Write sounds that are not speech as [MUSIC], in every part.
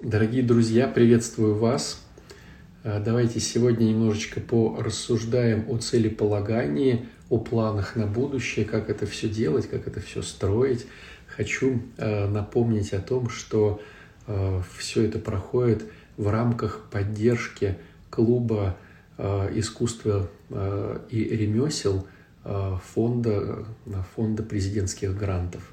Дорогие друзья, приветствую вас. Э, давайте сегодня немножечко порассуждаем о целеполагании, о планах на будущее, как это все делать, как это все строить. Хочу э, напомнить о том, что э, все это проходит в рамках поддержки клуба искусства и ремесел фонда, фонда президентских грантов.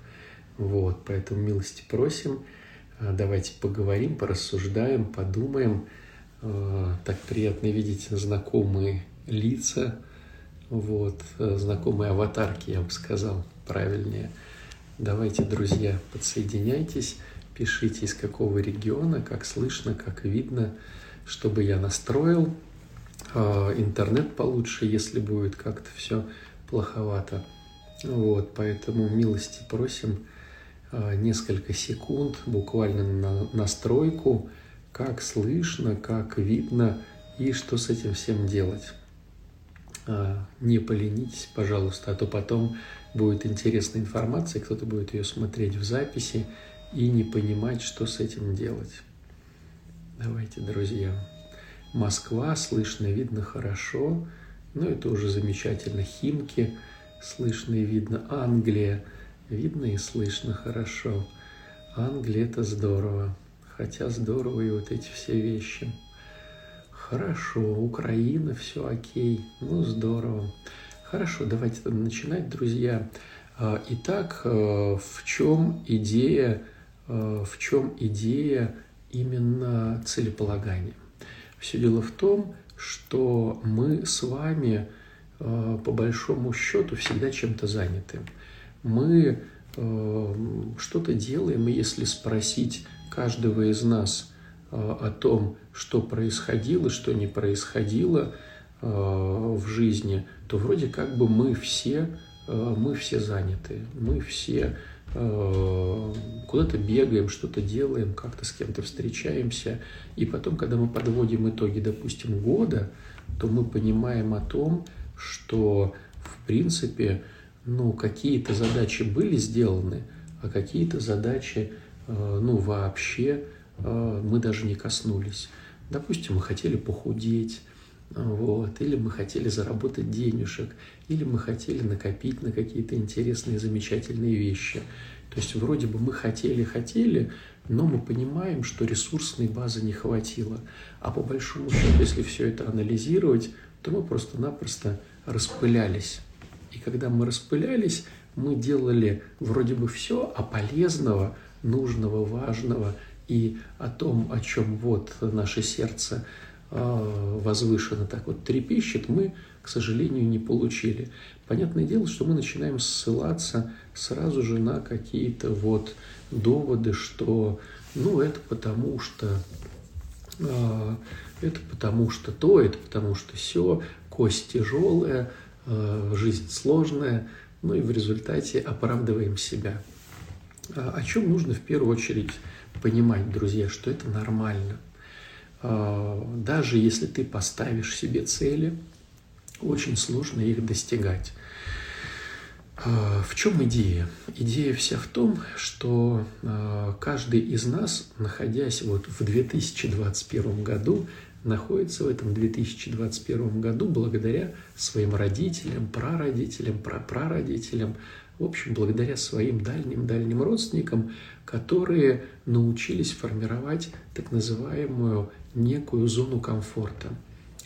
Вот, поэтому милости просим – давайте поговорим, порассуждаем, подумаем. Э, так приятно видеть знакомые лица, вот, э, знакомые аватарки, я бы сказал, правильнее. Давайте, друзья, подсоединяйтесь, пишите, из какого региона, как слышно, как видно, чтобы я настроил. Интернет получше, если будет как-то все плоховато. Вот, поэтому милости просим несколько секунд буквально на настройку, как слышно, как видно и что с этим всем делать. Э, не поленитесь, пожалуйста, а то потом будет интересная информация, кто-то будет ее смотреть в записи и не понимать, что с этим делать. Давайте, друзья. Москва, слышно видно хорошо. Ну, это уже замечательно. Химки, слышно и видно. Англия – Видно и слышно хорошо. Англия – это здорово. Хотя здорово и вот эти все вещи. Хорошо, Украина, все окей. Ну, здорово. Хорошо, давайте начинать, друзья. А, итак, э, в чем идея, э, в чем идея именно целеполагания? Все дело в том, что мы с вами э, по большому счету всегда чем-то заняты мы э, что-то делаем, и если спросить каждого из нас э, о том, что происходило, что не происходило э, в жизни, то вроде как бы мы все, э, мы все заняты, мы все э, куда-то бегаем, что-то делаем, как-то с кем-то встречаемся, и потом, когда мы подводим итоги, допустим, года, то мы понимаем о том, что в принципе ну, какие-то задачи были сделаны, а какие-то задачи, э, ну, вообще э, мы даже не коснулись. Допустим, мы хотели похудеть, вот, или мы хотели заработать денежек, или мы хотели накопить на какие-то интересные, замечательные вещи. То есть вроде бы мы хотели-хотели, но мы понимаем, что ресурсной базы не хватило. А по большому счету, если все это анализировать, то мы просто-напросто распылялись. И когда мы распылялись, мы делали вроде бы все, а полезного, нужного, важного и о том, о чем вот наше сердце а, возвышенно так вот трепещет, мы, к сожалению, не получили. Понятное дело, что мы начинаем ссылаться сразу же на какие-то вот доводы, что ну это потому что а, это потому что то, это потому что все, кость тяжелая, жизнь сложная, ну и в результате оправдываем себя. А о чем нужно в первую очередь понимать, друзья, что это нормально. А, даже если ты поставишь себе цели, очень сложно их достигать. А, в чем идея? Идея вся в том, что каждый из нас, находясь вот в 2021 году, находится в этом 2021 году благодаря своим родителям, прародителям, прапрародителям, в общем, благодаря своим дальним-дальним родственникам, которые научились формировать так называемую некую зону комфорта.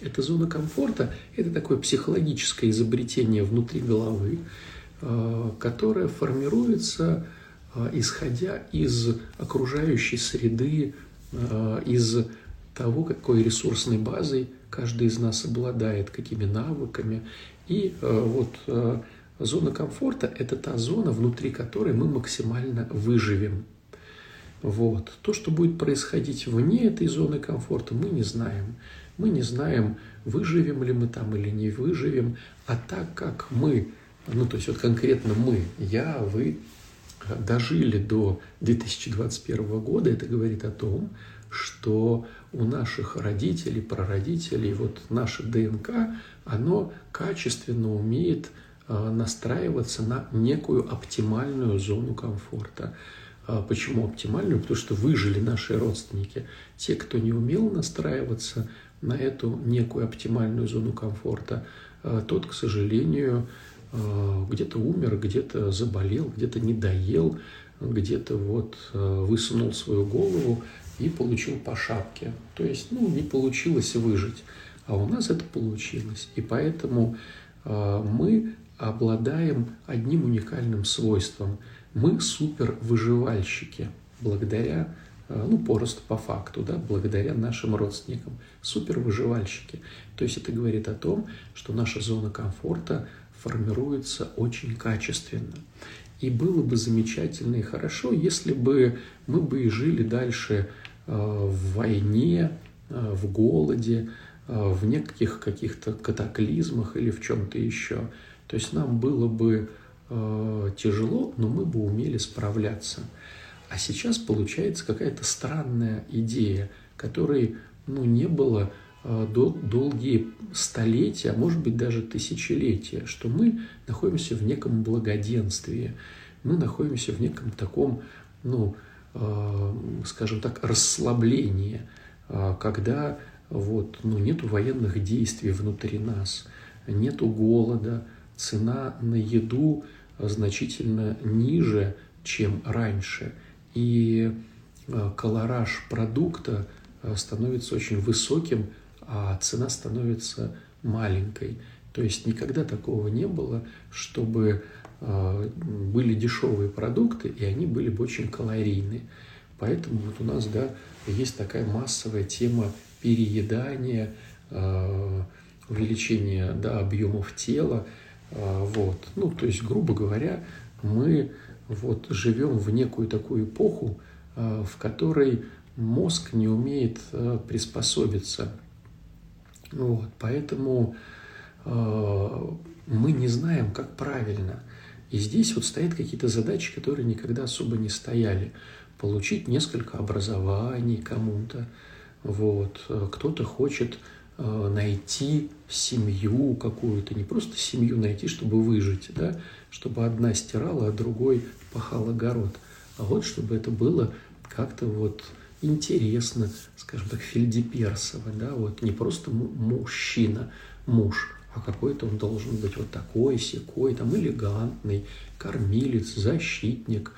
Эта зона комфорта – это такое психологическое изобретение внутри головы, э, которое формируется, э, исходя из окружающей среды, э, из того, какой ресурсной базой каждый из нас обладает, какими навыками. И э, вот э, зона комфорта – это та зона, внутри которой мы максимально выживем. Вот. То, что будет происходить вне этой зоны комфорта, мы не знаем. Мы не знаем, выживем ли мы там или не выживем. А так как мы, ну то есть вот конкретно мы, я, вы, дожили до 2021 года, это говорит о том, что у наших родителей, прародителей, вот наше ДНК, оно качественно умеет а, настраиваться на некую оптимальную зону комфорта. А почему оптимальную? Потому что выжили наши родственники. Те, кто не умел настраиваться на эту некую оптимальную зону комфорта, а, тот, к сожалению, где-то умер, где-то заболел, где-то не доел, где-то вот высунул свою голову и получил по шапке. То есть, ну, не получилось выжить. А у нас это получилось. И поэтому мы обладаем одним уникальным свойством – мы супер выживальщики благодаря, э, ну, просто по факту, да, благодаря нашим родственникам, супер выживальщики. То есть это говорит о том, что наша зона комфорта формируется очень качественно. И было бы замечательно и хорошо, если бы мы бы и жили дальше э, в войне, э, в голоде, в неких каких-то катаклизмах или в чем-то еще. То есть нам было бы э, тяжело, но мы бы умели справляться. А сейчас получается какая-то странная идея, которой ну, не было э, дол- долгие столетия, а может быть даже тысячелетия, что мы находимся в неком благоденствии, мы находимся в неком таком, ну, э, скажем так, расслаблении, э, когда вот, ну, нету военных действий внутри нас, нету голода, цена на еду – значительно ниже, чем раньше. И э, колораж продукта э, становится очень высоким, а цена становится маленькой. То есть никогда такого не было, чтобы э, были дешевые продукты, и они были бы очень калорийны. Поэтому вот у нас да, есть такая массовая тема переедания, увеличения да, объемов тела, а, вот. Ну, то есть, грубо говоря, мы вот живем в некую такую эпоху, а, в которой мозг не умеет а, приспособиться. Вот. Поэтому мы не знаем, как правильно. И здесь вот стоят какие-то задачи, которые никогда особо не стояли. Получить несколько образований кому-то. Вот. Кто-то хочет Э, найти семью какую-то, не просто семью найти, чтобы выжить, да, чтобы одна стирала, а другой пахал огород, а вот чтобы это было как-то вот интересно, скажем так, фельдеперсово, да, вот не просто мужчина, муж, а какой-то он должен быть вот такой, секой, там, элегантный, кормилец, защитник,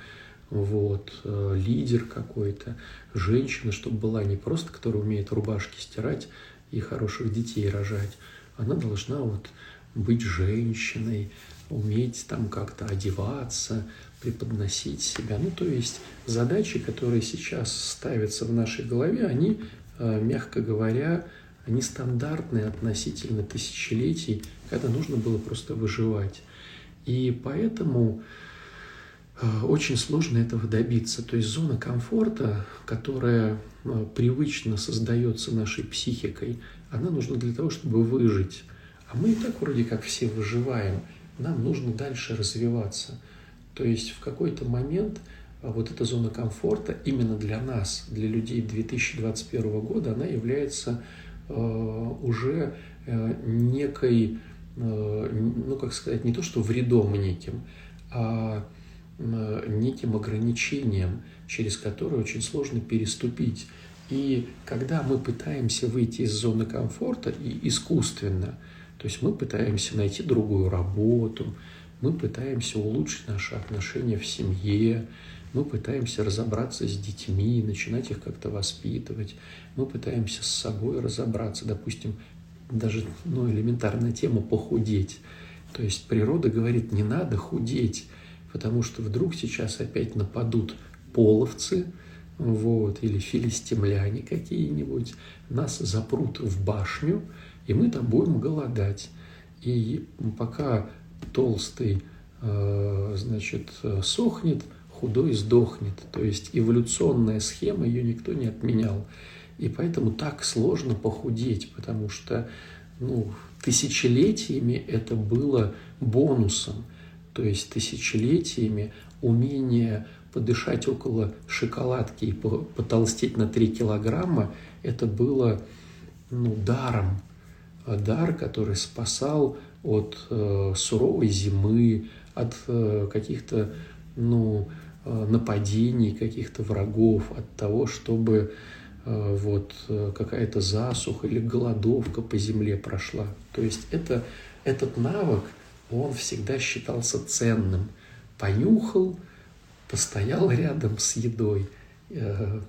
вот, э, лидер какой-то, женщина, чтобы была не просто, которая умеет рубашки стирать, и хороших детей рожать. Она должна вот быть женщиной, уметь там как-то одеваться, преподносить себя. Ну, то есть задачи, которые сейчас ставятся в нашей голове, они, э, мягко говоря, они стандартные относительно тысячелетий, когда нужно было просто выживать. И поэтому Э, очень сложно этого добиться. То есть зона комфорта, которая э, привычно создается нашей психикой, она нужна для того, чтобы выжить. А мы и так вроде как все выживаем. Нам нужно дальше развиваться. То есть в какой-то момент э, вот эта зона комфорта именно для нас, для людей 2021 года, она является уже э, некой, э, ну как сказать, не то что вредом неким, а неким ограничением, через которое очень сложно переступить. И когда мы пытаемся выйти из зоны комфорта и искусственно, то есть мы пытаемся найти другую работу, мы пытаемся улучшить наши отношения в семье, мы пытаемся разобраться с детьми, начинать их как-то воспитывать, мы пытаемся с собой разобраться, допустим, даже ну, элементарная тема похудеть. То есть природа говорит, не надо худеть, потому что вдруг сейчас опять нападут половцы, вот, или филистимляне какие-нибудь, нас запрут в башню, и мы там будем голодать. И пока толстый, э, значит, сохнет, худой сдохнет. То есть эволюционная схема, ее никто не отменял. И поэтому так сложно похудеть, потому что ну, тысячелетиями это было бонусом то есть тысячелетиями умение подышать около шоколадки и потолстеть на 3 килограмма, это было ну, даром. Дар, который спасал от э, суровой зимы, от э, каких-то ну, нападений каких-то врагов, от того, чтобы вот какая-то засуха или голодовка по земле прошла. То есть это, этот навык, он всегда считался ценным. Понюхал, постоял рядом с едой,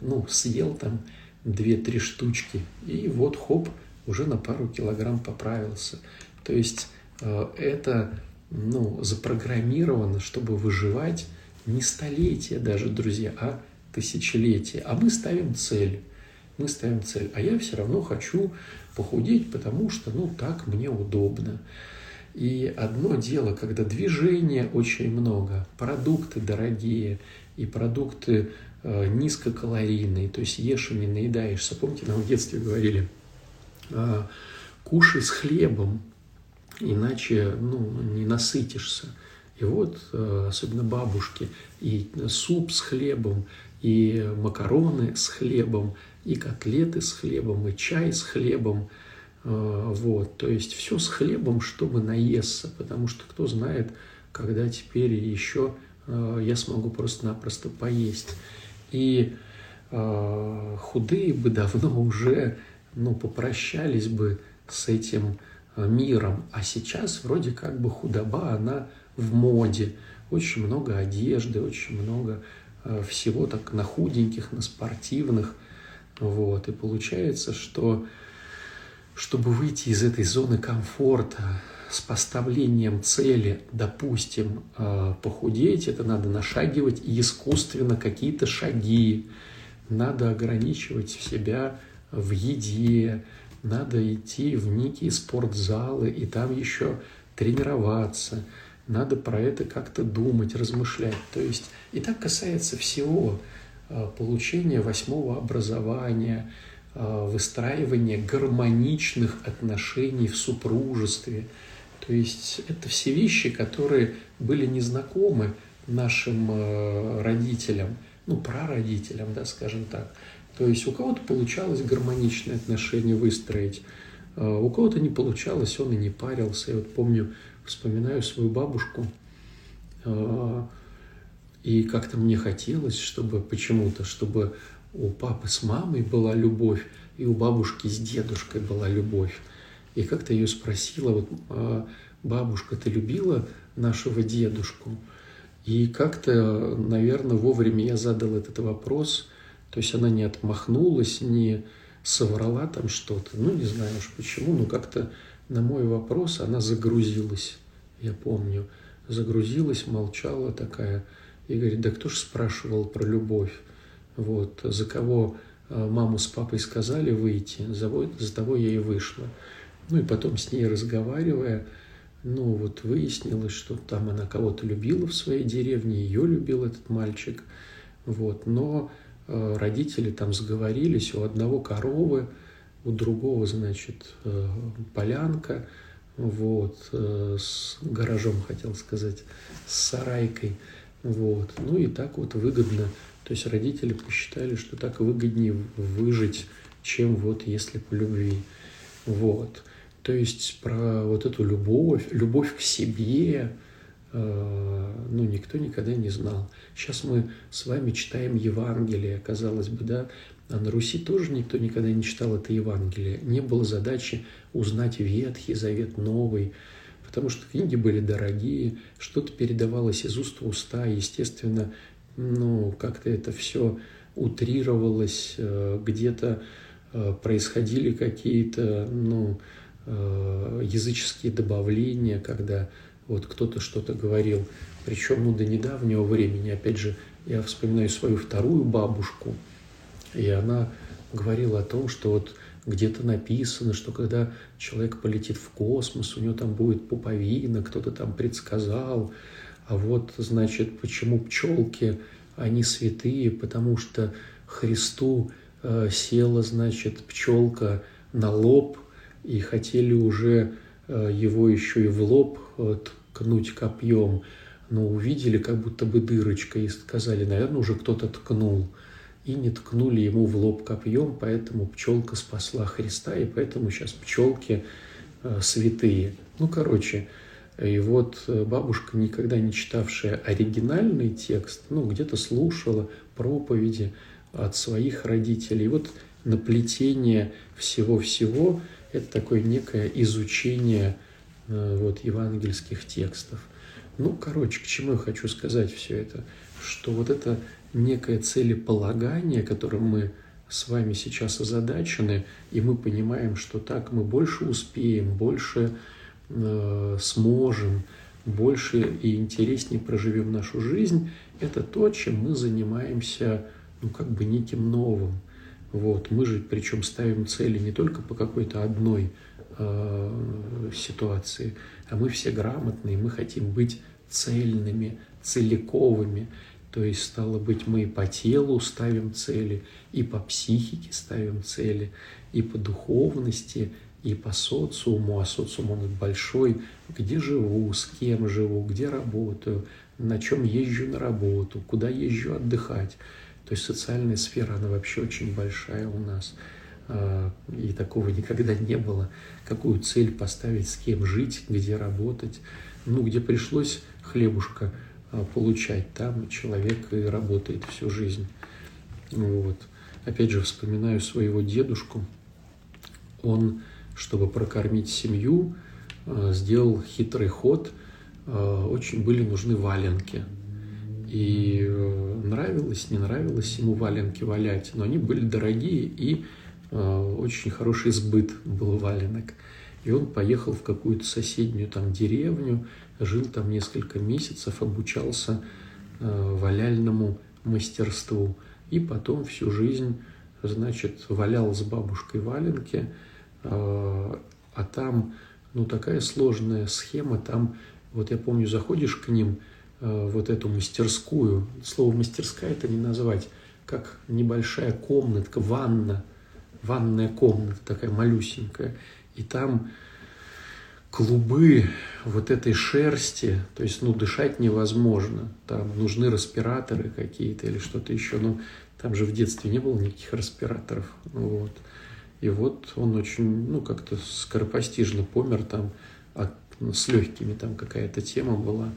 ну, съел там две-три штучки, и вот хоп, уже на пару килограмм поправился. То есть э, это ну, запрограммировано, чтобы выживать не столетия даже, друзья, а тысячелетия. А мы ставим цель. Мы ставим цель. А я все равно хочу похудеть, потому что, ну, так мне удобно. И одно дело, когда движения очень много, продукты дорогие, и продукты э, низкокалорийные, то есть ешь и не наедаешься. Помните, нам в детстве говорили, э, кушай с хлебом, иначе ну, не насытишься. И вот, э, особенно бабушки, и суп с хлебом, и макароны с хлебом, и котлеты с хлебом, и чай с хлебом. Э, вот, то есть все с хлебом, чтобы наесться, потому что кто знает, когда теперь еще э, я смогу просто-напросто поесть. И худые бы давно [LAUGHS] уже ну, попрощались бы с этим миром. А сейчас вроде как бы худоба, она в моде. Очень много одежды, очень много э, всего так на худеньких, на спортивных. Вот. И получается, что чтобы выйти из этой зоны комфорта с поставлением цели, допустим, э, похудеть, это надо нашагивать искусственно какие-то шаги, надо ограничивать себя в еде, надо идти в некие спортзалы и там еще тренироваться. Надо про это как-то думать, размышлять. То есть и так касается всего а, получения восьмого образования, а, выстраивания гармоничных отношений в супружестве. То есть это все вещи, которые были незнакомы нашим а, родителям, ну, прародителям, да, скажем так. То есть у кого-то получалось гармоничные отношения выстроить, у кого-то не получалось, он и не парился. Я вот помню, вспоминаю свою бабушку, а, и как-то мне хотелось, чтобы почему-то, чтобы у папы с мамой была любовь, и у бабушки с дедушкой была любовь. И как-то ее спросила, вот, «А, бабушка, ты любила нашего дедушку? И как-то, наверное, вовремя я задал этот вопрос, то есть она не отмахнулась, не соврала там что-то. Ну, не знаю уж почему, но как-то на мой вопрос она загрузилась, я помню. Загрузилась, молчала такая. И говорит, да кто ж спрашивал про любовь? Вот, за кого а, маму с папой сказали выйти, за, за того я и вышла. Ну и потом с ней разговаривая, ну вот выяснилось, что там она кого-то любила в своей деревне, ее любил этот мальчик. Вот, но Э, родители там сговорились, у одного коровы, у другого, значит, э, полянка, вот, э, с гаражом, хотел сказать, с сарайкой, вот. Ну и так вот выгодно, то есть родители посчитали, что так выгоднее выжить, чем вот если по любви, вот. То есть про вот эту любовь, любовь к себе, Э, ну, никто никогда не знал. Сейчас мы с вами читаем Евангелие, казалось бы, да, а на Руси тоже никто никогда не читал это Евангелие. Не было задачи узнать Ветхий Завет Новый, потому что книги были дорогие, что-то передавалось из уст в уста, естественно, ну, как-то это все утрировалось, э, где-то э, происходили какие-то, ну, языческие добавления, когда вот кто-то что-то говорил. Причем, ну, до недавнего времени, опять же, я вспоминаю свою вторую бабушку, и она говорила о том, что вот где-то написано, что когда человек полетит в космос, у него там будет пуповина, кто-то там предсказал. А вот, значит, почему пчелки, они святые, потому что Христу э, села, значит, пчелка на лоб, и хотели уже э, его еще и в лоб ткнуть копьем, но увидели как будто бы дырочка и сказали, наверное, уже кто-то ткнул. И не ткнули ему в лоб копьем, поэтому пчелка спасла Христа, и поэтому сейчас пчелки э, святые. Ну, короче, И вот э, бабушка, никогда не читавшая оригинальный текст, ну, где-то слушала проповеди от своих родителей. И вот наплетение всего-всего – это такое некое изучение э, вот, евангельских текстов. Ну, короче, к чему я хочу сказать все это? Что вот это некое целеполагание, которым мы с вами сейчас озадачены, и мы понимаем, что так мы больше успеем, больше э, сможем, больше и интереснее проживем нашу жизнь, это то, чем мы занимаемся, ну, как бы неким новым. Вот. Мы же причем ставим цели не только по какой-то одной э, ситуации, а мы все грамотные, мы хотим быть цельными, целиковыми, то есть, стало быть, мы и по телу ставим цели, и по психике ставим цели, и по духовности, и по социуму, а социум он большой, где живу, с кем живу, где работаю, на чем езжу на работу, куда езжу отдыхать. То есть социальная сфера, она вообще очень большая у нас. А, и такого никогда не было. Какую цель поставить, с кем жить, где работать. Ну, где пришлось хлебушка – получать. Там человек и работает всю жизнь. Вот. Опять же, вспоминаю своего дедушку. Он, чтобы прокормить семью, а, сделал хитрый ход. А, очень были нужны валенки. И э, нравилось, не нравилось ему валенки валять, но они были дорогие и очень хороший сбыт был валенок. И он поехал в какую-то соседнюю там деревню, жил там несколько месяцев, обучался э, валяльному мастерству. И потом всю жизнь, значит, валял с бабушкой валенки, э, а там, ну, такая сложная схема, там, вот я помню, заходишь к ним, э, вот эту мастерскую, слово мастерская это не назвать, как небольшая комнатка, ванна, ванная комната такая малюсенькая, и там клубы вот этой шерсти, то есть, ну, дышать невозможно, там нужны респираторы какие-то или что-то еще, ну, там же в детстве не было никаких респираторов, вот. И вот он очень, ну, как-то скоропостижно помер там, от, ну, с легкими там какая-то тема была,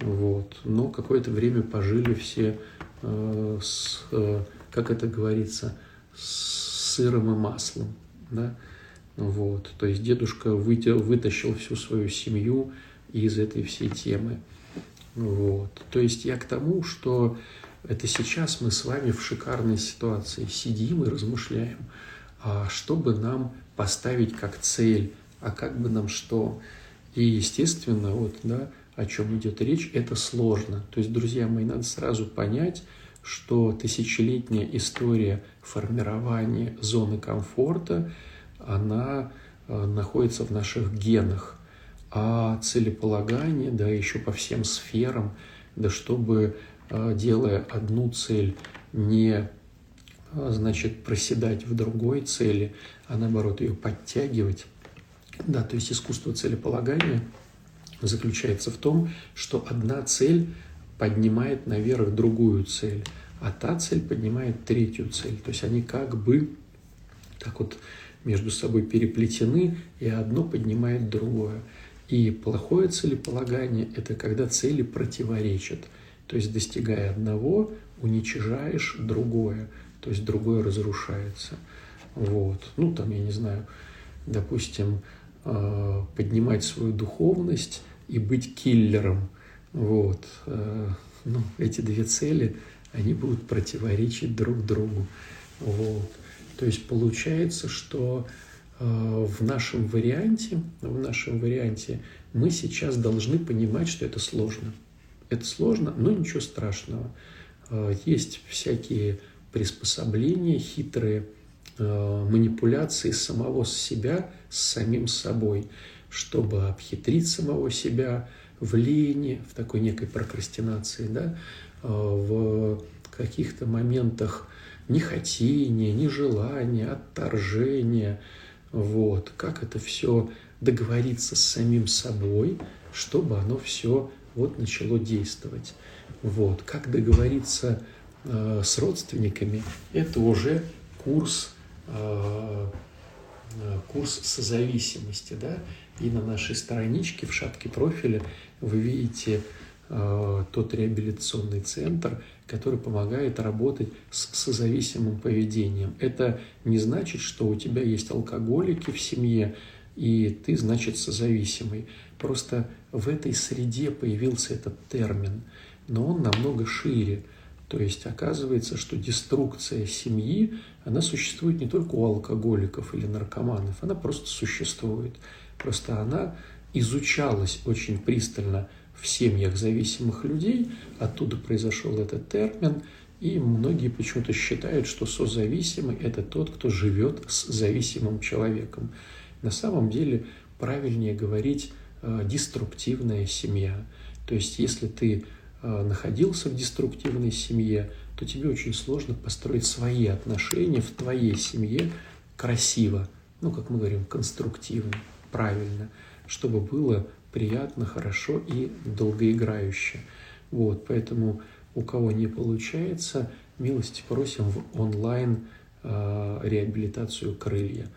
вот. Но какое-то время пожили все э, с, э, как это говорится, с сыром и маслом, да, вот. То есть дедушка вытащил всю свою семью из этой всей темы. Вот. То есть я к тому, что это сейчас мы с вами в шикарной ситуации сидим и размышляем, а что бы нам поставить как цель, а как бы нам что. И, естественно, вот, да, о чем идет речь, это сложно. То есть, друзья мои, надо сразу понять, что тысячелетняя история формирования зоны комфорта – она э, находится в наших генах. А целеполагание, да, еще по всем сферам, да, чтобы, э, делая одну цель, не э, значит, проседать в другой цели, а наоборот ее подтягивать. Да, то есть искусство целеполагания заключается в том, что одна цель поднимает наверх другую цель, а та цель поднимает третью цель. То есть они как бы так вот между собой переплетены, и одно поднимает другое. И плохое целеполагание – это когда цели противоречат. То есть, достигая одного, уничижаешь другое, то есть другое разрушается. Вот. Ну, там, я не знаю, допустим, э, поднимать свою духовность и быть киллером. Вот. Э, ну, эти две цели, они будут противоречить друг другу. Вот. То есть получается, что э, в нашем варианте, в нашем варианте мы сейчас должны понимать, что это сложно. Это сложно, но ничего страшного. Э, есть всякие приспособления хитрые, э, манипуляции самого себя с самим собой, чтобы обхитрить самого себя в лени, в такой некой прокрастинации, да, в каких-то моментах ни хотения, ни желания, отторжения. Вот. Как это все договориться с самим собой, чтобы оно все вот начало действовать. Вот. Как договориться э, с родственниками, это уже курс э, курс созависимости, да, и на нашей страничке в шапке профиля вы видите э, тот реабилитационный центр, который помогает работать с созависимым поведением. Это не значит, что у тебя есть алкоголики в семье, и ты, значит, созависимый. Просто в этой среде появился этот термин, но он намного шире. То есть оказывается, что деструкция семьи, она существует не только у алкоголиков или наркоманов, она просто существует. Просто она изучалась очень пристально в семьях зависимых людей, оттуда произошел этот термин, и многие почему-то считают, что созависимый – это тот, кто живет с зависимым человеком. На самом деле правильнее говорить э, деструктивная семья. То есть если ты э, находился в деструктивной семье, то тебе очень сложно построить свои отношения в твоей семье красиво, ну, как мы говорим, конструктивно правильно, чтобы было приятно, хорошо и долгоиграюще. Вот, поэтому у кого не получается, милости просим в онлайн э, реабилитацию крылья.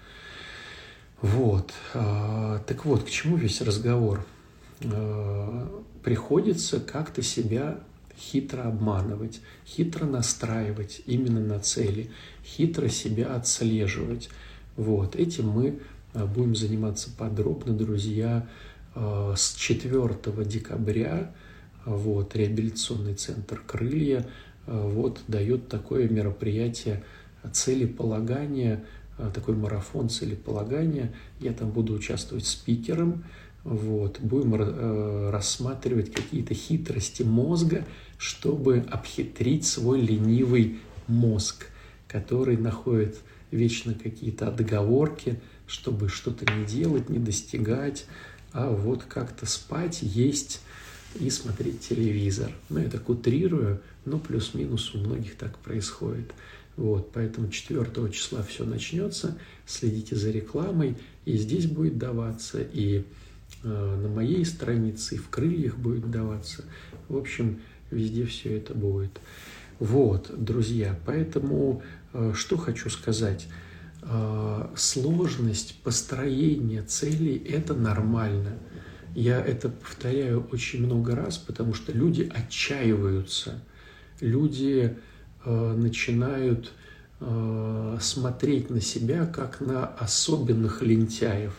Вот. Э, так вот, к чему весь разговор? Э, приходится как-то себя хитро обманывать, хитро настраивать именно на цели, хитро себя отслеживать. Вот. Этим мы будем заниматься подробно, друзья, э, с 4 декабря. Вот, реабилитационный центр «Крылья» э, вот, дает такое мероприятие целеполагания, такой марафон целеполагания. Я там буду участвовать спикером. Вот, будем рассматривать какие-то хитрости мозга, чтобы обхитрить свой ленивый мозг, который находит вечно какие-то отговорки, чтобы что-то не делать, не достигать, а вот как-то спать, есть и смотреть телевизор. Ну, я так утрирую, но плюс-минус у многих так происходит. Вот, поэтому 4 числа все начнется, следите за рекламой, и здесь будет даваться, и э, на моей странице, и в крыльях будет даваться. В общем, везде все это будет. Вот, друзья, поэтому что хочу сказать – а, сложность построения целей – это нормально. Я это повторяю очень много раз, потому что люди отчаиваются, люди э, начинают э, смотреть на себя как на особенных лентяев,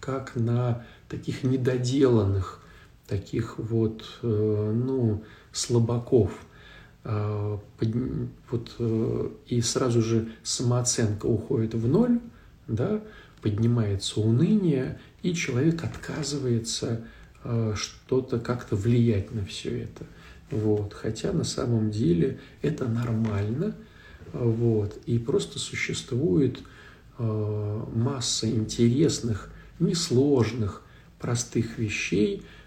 как на таких недоделанных, таких вот, э, ну, слабаков – вот, э, и сразу же самооценка уходит в ноль, да, поднимается уныние, и человек отказывается а, что-то как-то влиять на все это. Вот. Хотя на самом деле это нормально, вот. и просто существует масса интересных, несложных, простых вещей, Э,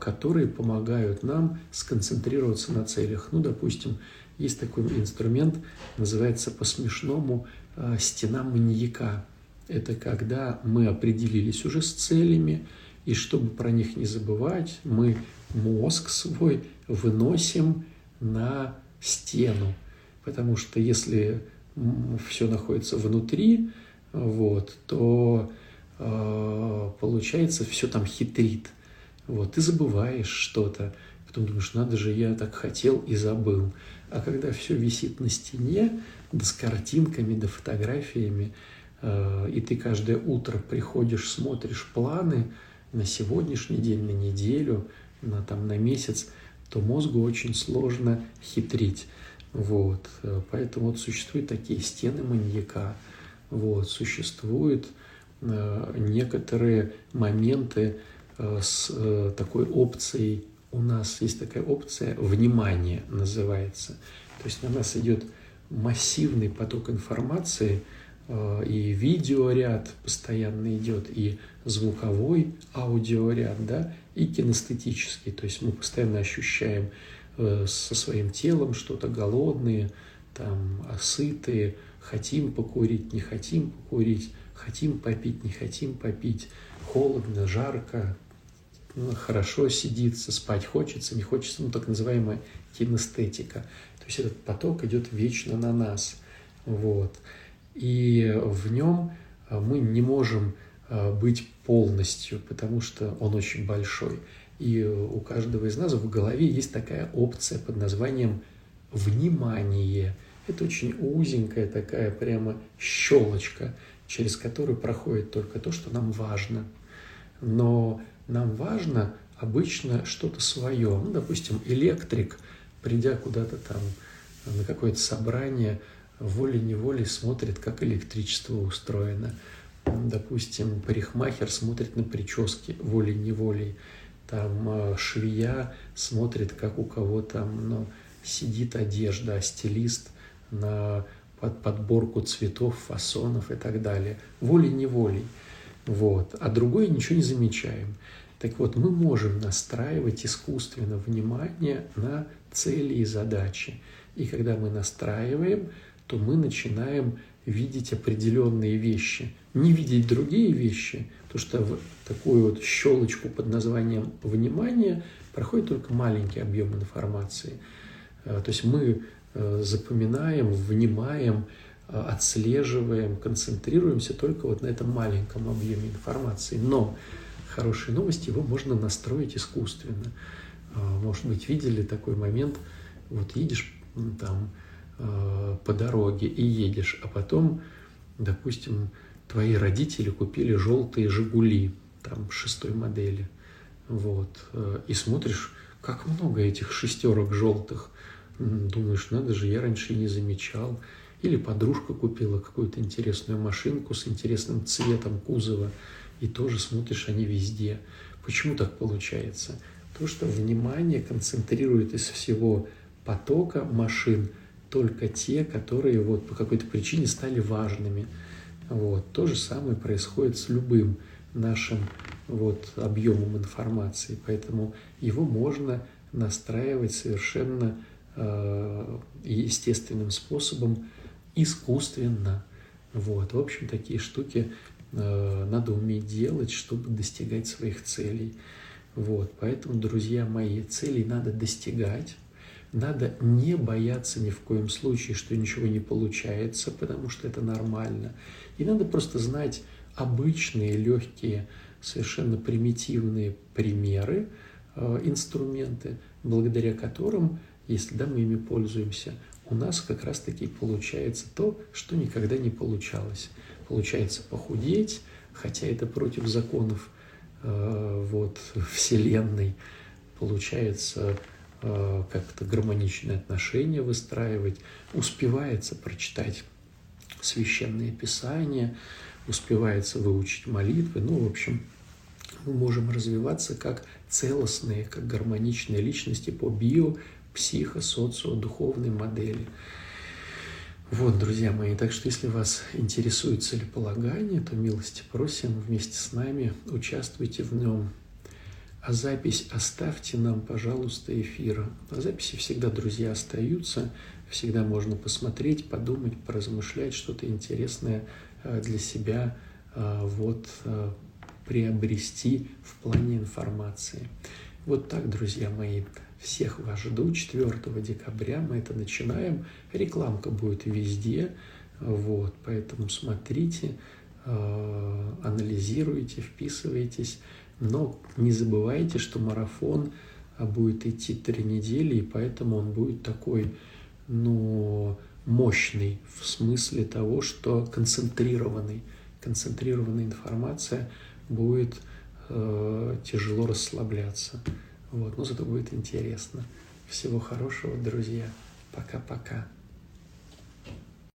которые помогают нам сконцентрироваться на целях. Ну, допустим, есть такой инструмент, называется по-смешному э, стена маньяка. Это когда мы определились уже с целями, и чтобы про них не забывать, мы мозг свой выносим на стену. Потому что если все находится внутри, вот, то э, получается все там хитрит – вот, ты забываешь что-то, потом думаешь, надо же, я так хотел и забыл. А когда все висит на стене, да с картинками, да фотографиями, э, и ты каждое утро приходишь, смотришь планы на сегодняшний день, на неделю, на, там, на месяц, то мозгу очень сложно хитрить. Вот. Поэтому вот существуют такие стены маньяка. Вот. Существуют э, некоторые моменты, Э, с э, такой опцией, у нас есть такая опция «внимание» называется. То есть на нас идет массивный поток информации, э, и видеоряд постоянно идет, и звуковой аудиоряд, да, и кинестетический. То есть мы постоянно ощущаем со своим телом что-то голодные, там, сытые, хотим покурить, не хотим покурить, хотим попить, не хотим попить, холодно, жарко, ну, хорошо сидится, спать хочется, не хочется, ну, так называемая кинестетика. То есть этот поток идет вечно на нас. Вот. И в нем мы не можем быть полностью, потому что он очень большой. И у каждого из нас в голове есть такая опция под названием «внимание». Это очень узенькая такая прямо щелочка, через которую проходит только то, что нам важно. Но нам важно обычно что-то свое. Ну, допустим, электрик, придя куда-то там на какое-то собрание, волей-неволей смотрит, как электричество устроено. Допустим, парикмахер смотрит на прически волей-неволей. Там э, швея смотрит, как у кого там ну, сидит одежда, а стилист на под подборку цветов, фасонов и так далее. Волей-неволей. Вот. А другое ничего не замечаем. Так вот, мы можем настраивать искусственно внимание на цели и задачи. И когда мы настраиваем, то мы начинаем видеть определенные вещи, не видеть другие вещи, потому что в такую вот щелочку под названием «внимание» проходит только маленький объем информации. Э, то есть мы э, запоминаем, внимаем, отслеживаем, концентрируемся только вот на этом маленьком объеме информации. Но хорошая новость, его можно настроить искусственно. Может быть, видели такой момент, вот едешь там по дороге и едешь, а потом, допустим, твои родители купили желтые «Жигули», там, шестой модели, вот, и смотришь, как много этих шестерок желтых, думаешь, надо же, я раньше не замечал. Или подружка купила какую-то интересную машинку с интересным цветом кузова, и тоже смотришь, они везде. Почему так получается? То, что внимание концентрирует из всего потока машин только те, которые вот по какой-то причине стали важными. Вот. То же самое происходит с любым нашим вот, объемом информации. Поэтому его можно настраивать совершенно Э, естественным способом, искусственно. Вот. В общем, такие штуки э, надо уметь делать, чтобы достигать своих целей. Вот. Поэтому, друзья мои, целей надо достигать. Надо не бояться ни в коем случае, что ничего не получается, потому что это нормально. И надо просто знать обычные, легкие, совершенно примитивные примеры, э, инструменты, благодаря которым если да, мы ими пользуемся, у нас как раз-таки получается то, что никогда не получалось. Получается похудеть, хотя это против законов э, вот, [LAUGHS] Вселенной. Получается э, как-то гармоничные отношения выстраивать. Успевается прочитать священные писания, успевается выучить молитвы. Ну, в общем, мы можем развиваться как целостные, как гармоничные личности по био, психо-социо-духовной модели. Вот, друзья мои, так что если вас интересует целеполагание, то милости просим вместе с нами, участвуйте в нем. А запись оставьте нам, пожалуйста, эфира. А записи всегда, друзья, остаются. Всегда можно посмотреть, подумать, поразмышлять, что-то интересное э, для себя э, вот э, приобрести в плане информации. Вот так, друзья мои. Всех вас жду 4 декабря. Мы это начинаем. Рекламка будет везде. Вот, поэтому смотрите, э, анализируйте, вписывайтесь. Но не забывайте, что марафон э, будет идти три недели, и поэтому он будет такой, ну, мощный в смысле того, что концентрированный. Концентрированная информация будет э, тяжело расслабляться. Вот, но зато будет интересно. Всего хорошего, друзья. Пока-пока.